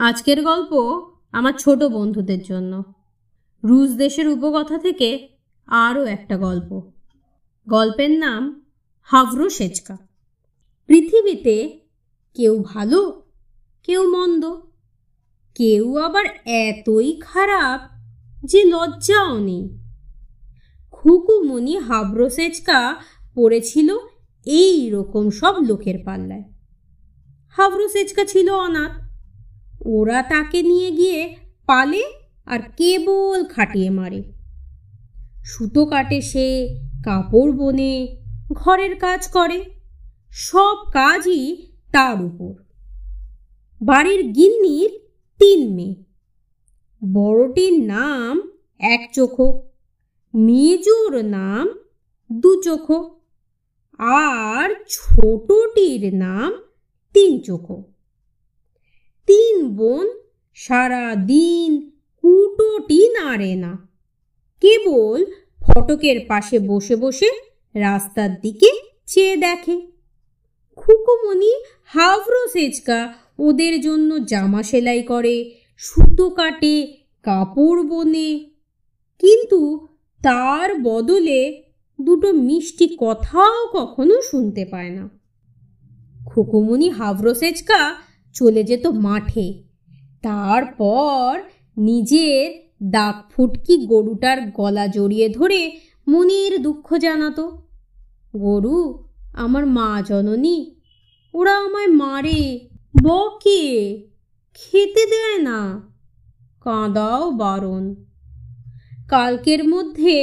আজকের গল্প আমার ছোট বন্ধুদের জন্য। রুশ দেশের উপকথা থেকে আরও একটা গল্প। গল্পের নাম হাভরো সেচকা। পৃথিবীতে কেউ ভালো, কেউ মন্দ। কেউ আবার এতই খারাপ যে লজ্জাও নেই। খুকুমনি হাবরো সেচকা পড়েছিল এই রকম সব লোকের পাল্লায়। হাবরো সেচকা ছিল অনাথ। ওরা তাকে নিয়ে গিয়ে পালে আর কেবল খাটিয়ে মারে। সুতো কাটে সে, কাপড় বনে, ঘরের কাজ করে। সব কাজই তার উপর। বাড়ির গিন্নির তিন মেয়ে। বড়টির নাম এক চোখো, মেজুর নাম দু চোখো, আর ছোটটির নাম তিন চোখো। তিন বোন সারা দিন কুটোটি নাড়ে না। কেবল ফটকের পাশে বসে বসে রাস্তার দিকে চেয়ে দেখে। খুকুমনি হাভরো সেচকা ওদের জন্য জামা সেলাই করে, সুতো কাটে, কাপড় বোনে। কিন্তু তার বদলে দুটো মিষ্টি কথাও কখনো শুনতে পায় না। খুকুমনি হাভরো সেচকা চলে যেত মাঠে। তারপর নিজের দাগ ফুটকি গরুটার গলা জড়িয়ে ধরে মনের দুঃখ জানাতো, গরু, আমার মা জননী, ওরা আমায় মারে, বকে, খেতে দেয় না, কাঁদাও বারণ। কালকের মধ্যে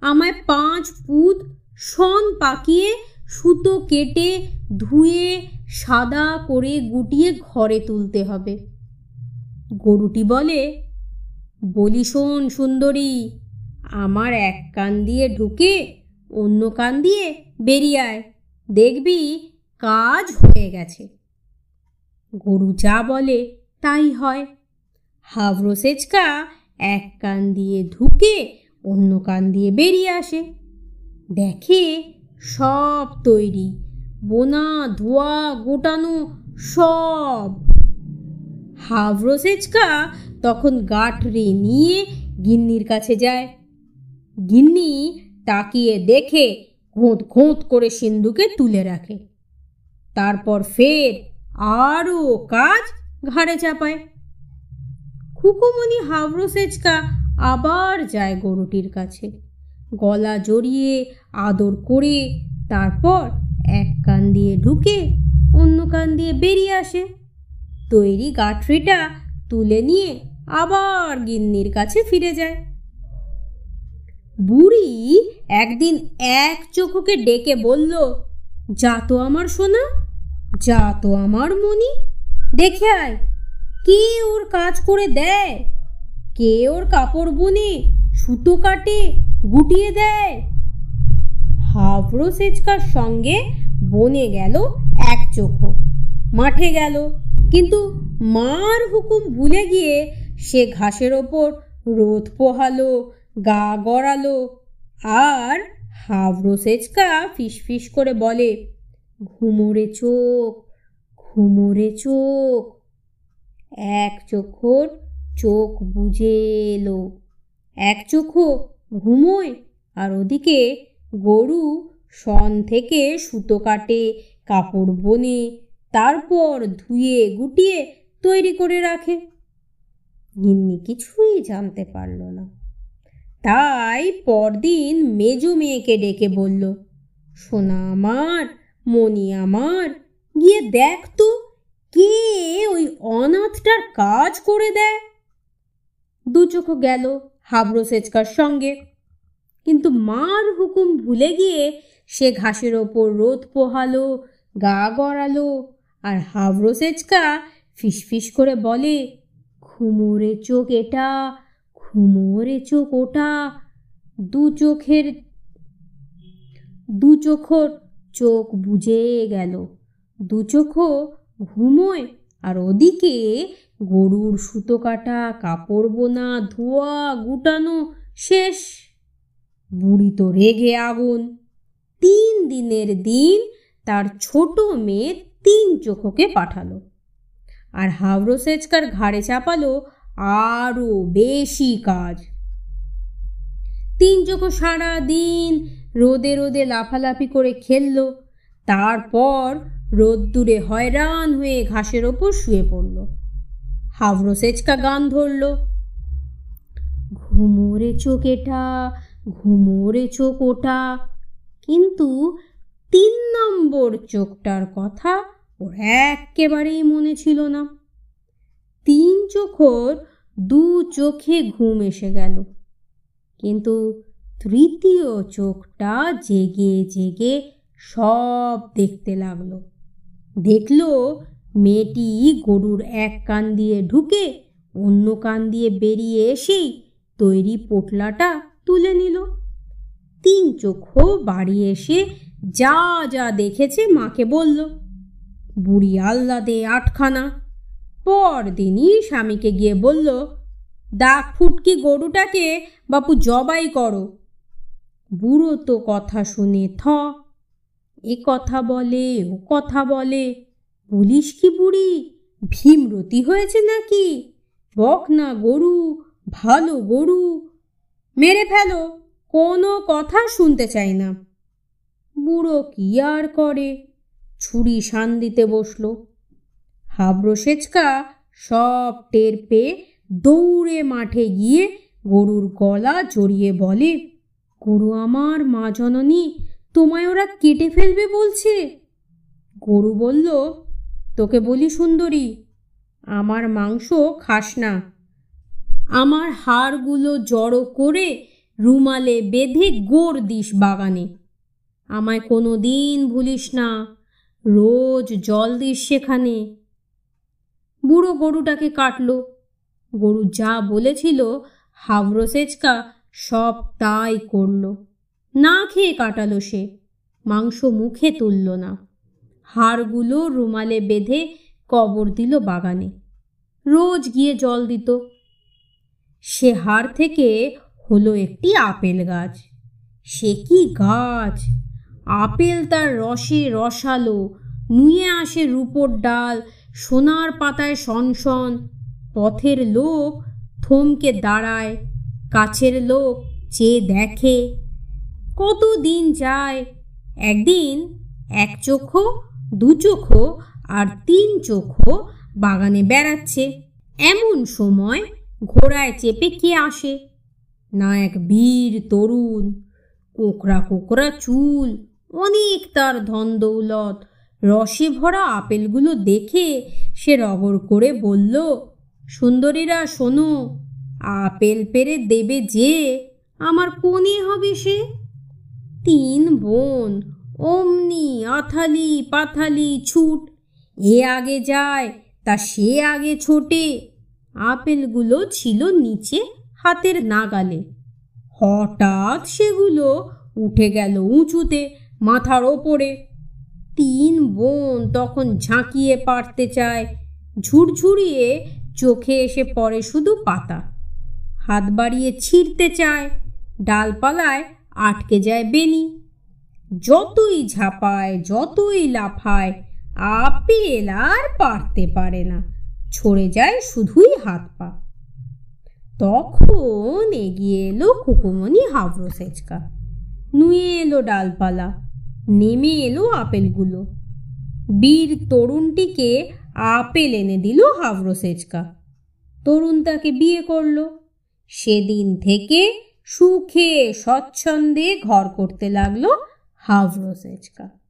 আমায় পাঁচ পুত সন পাকিয়ে সুতো কেটে ধুয়ে সাদা করে গুটিয়ে ঘরে তুলতে হবে। গরুটি বলে, বলি শোন সুন্দরী, আমার এক কান দিয়ে ঢুকে অন্য কান দিয়ে বেরিয়ে আয়। দেখবি কাজ হয়ে গেছে। গরু যা বলে তাই হয়। হাবরো সেচকা এক কান দিয়ে ঢুকে অন্য কান দিয়ে বেরিয়ে আসে। দেখে সব তৈরি। বোনা, ধোয়া, গোটানো সব। হাবরো সেচকা তখন গাঠরি নিয়ে গিন্নির কাছে যায়। গিন্নি তাকিয়ে দেখে ঘোঁত ঘোঁত করে সিন্ধুকে তুলে রাখে। তারপর ফের আরও কাজ ঘাড়ে চাপায়। খুকুমনি হাবরো সেচকা আবার যায় গরুটির কাছে। গলা জড়িয়ে আদর করে তারপর এক কান দিয়ে ঢুকে অন্য কান দিয়ে বেরিয়ে আসে। তৈরি গাঠরিটা তুলে নিয়ে আবার গিন্নির কাছে ফিরে যায়। বুড়ি একদিন এক চোখকে ডেকে বলল, যা তো আমার সোনা, যা তো আমার মনি দেখে আয়, কে ওর কাজ করে দেয়? কে ওর কাপড় বুনে, সুতো কাটে, গুটিয়ে দেয়? হাফরো সেচকার সঙ্গে বনে গেল এক চোখো। মাঠে গেল। কিন্তু মার হুকুম ভুলে গিয়ে সে ঘাসের ওপর রোদ পোহালো, গা গড়ালো। আর হাবড়ো সেচকা ফিসফিস করে বলে, ঘুমোরে চোখ ঘুমোরে চোখ। এক চোখর চোখ বুঝে এলো। এক চোখো ঘুমোয় আর ওদিকে গরু সন থেকে সুতো কাটে, কাপড় বনে, তারপর ধুয়ে গুটিয়ে তৈরি করে রাখে। গিন্নি কিছুই জানতে পারল না। তাই পরদিন মেজো মেয়েকে ডেকে বলল, সোনা আমার মনি আমার, গিয়ে দেখ তো, কে ওই অনাথটার কাজ করে দেয়? দু চোখ গেল হাবড়ো সেচকার সঙ্গে। কিন্তু মার হুকুম ভুলে গিয়ে সে ঘাসের ওপর রোদ পোহালো, গা গড়ালো আর হাবড়ো সেচকা ফিসফিস করে বলে, ঘুমোরে চোখ এটা, ঘুমোরে চোখ ওটা, দু চোখের, দু চোখর চোখ বুঝে গেল। দু চোখো ঘুমোয় আর ওদিকে গরুর সুতো কাটা, কাপড় বোনা, ধোয়া, গুটানো শেষ। বুড়ি তো রেগে আগুন। তিন দিনের দিন তার ছোট মেয়ে তিন চোখকে পাঠালো। আর হাওড়ো সেচকার ঘাড়ে চাপালো আরও বেশি কাজ। তিন চোখো সারা দিন রোদে রোদে লাফালাফি করে খেলল। তারপর রোদ্দুরে হয়রান হয়ে ঘাসের ওপর শুয়ে পড়ল। হাওড়ো সেচকা গান ধরল। ঘুমোরে চোখ এটা ঘুমোরে চোখ ওটা কিন্তু তিন নম্বর চোখটার কথা ওর একেবারেই মনে ছিল না। তিন চোখর দু চোখে ঘুম এসে গেল। কিন্তু তৃতীয় চোখটা জেগে জেগে সব দেখতে লাগল। দেখল মেয়েটি গরুর এক কান দিয়ে ঢুকে অন্য কান দিয়ে বেরিয়ে এসেই তৈরি পোটলাটা তুলে নিল। তিন চোখও বাড়ি এসে যা যা দেখেছে মাকে বলল, বুড়ি আহ্লাদে আটখানা। পরদিনই স্বামীকে গিয়ে বলল দাগ ফুটকি গরুটাকে বাপু জবাই করো। বুড়ো তো কথা শুনে থ, এ কথা বলে, ও কথা বলে। বলিস কি বুড়ি, ভীমরতি হয়েছে নাকি? বক না গরু, ভালো গরু মেরে ফেলো। কোনো কথা শুনতে চাই না। বুড়ো কি আর করে? ছুরি শান দিতে বসল। হাবড়ো সেচকা সব টের পেয়ে দৌড়ে মাঠে গিয়ে গরুর গলা জড়িয়ে বলে, গরু আমার, মা জননী, তোমায় ওরা কেটে ফেলবে বলছে। গরু বলল, তোকে বলি সুন্দরী, আমার মাংস খাস না। আমার হাড়গুলো জড়ো করে রুমালে বেঁধে গোড় দিস বাগানে। আমায় কোনো দিন ভুলিস না, রোজ জল দিস সেখানে। বুড়ো গরুটাকে কাটলো। গরু যা বলেছিল হাবড়ো সেচকা সব তাই করল। না খেয়ে কাটালো সে, মাংস মুখে তুলল না। হাড়গুলো রুমালে বেঁধে কবর দিল বাগানে। রোজ গিয়ে জল দিত। সে হাড় থেকে হলো একটি আপেল গাছ। সে কি গাছ? আপেল তার রসে রসালো, নুয়ে আসে রূপোর ডাল, সোনার পাতায় সনসন পথের লোক থমকে দাঁড়ায়, কাছের লোক চেয়ে দেখে। কত দিন যায়? একদিন এক চোখো, দু চোখো আর তিন চোখো বাগানে বেড়াচ্ছে। এমন সময় ঘোড়ায় চেপে কে আসে? না এক বীর, তরুণ, কোকড়া কোকড়া চুল, অনেক তার ধন দৌলত। রসে ভরা আপেলগুলো দেখে সে রগর করে বলল, সুন্দরীরা, শোনো, আপেল পেরে দেবে যে, আমার কোনে হবে সে। তিন বোন, অমনি আথালি পাথালি ছুট, এ আগে যায়, তা সে আগে ছোটে। আপেলগুলো ছিল নিচে হাতের নাগালে। হঠাৎ সেগুলো উঠে গেল উঁচুতে, মাথার ওপরে। তিন বোন তখন ঝাঁকিয়ে পারতে চায়। ঝুরঝুরিয়ে চোখে এসে পড়ে শুধু পাতা। হাত বাড়িয়ে ছিঁড়তে চায়। ডালপালায় আটকে যায় বেনি যতই ঝাঁপায়, যতই লাফায়, আপেল আর পারতে পারে না। ছড়ে যায় শুধুই হাত পা। তখন এগিয়ে এলো কুকুমনি হাবড়ো সেচকা। নুয়ে এলো ডালপালা, নেমে এলো আপেলগুলো। বীর তরুণটিকে আপেল এনে দিল হাবড়ো সেচকা। তরুণ তাকে বিয়ে করল। সেদিন থেকে সুখে স্বচ্ছন্দে ঘর করতে লাগল হাবড়ো সেচকা।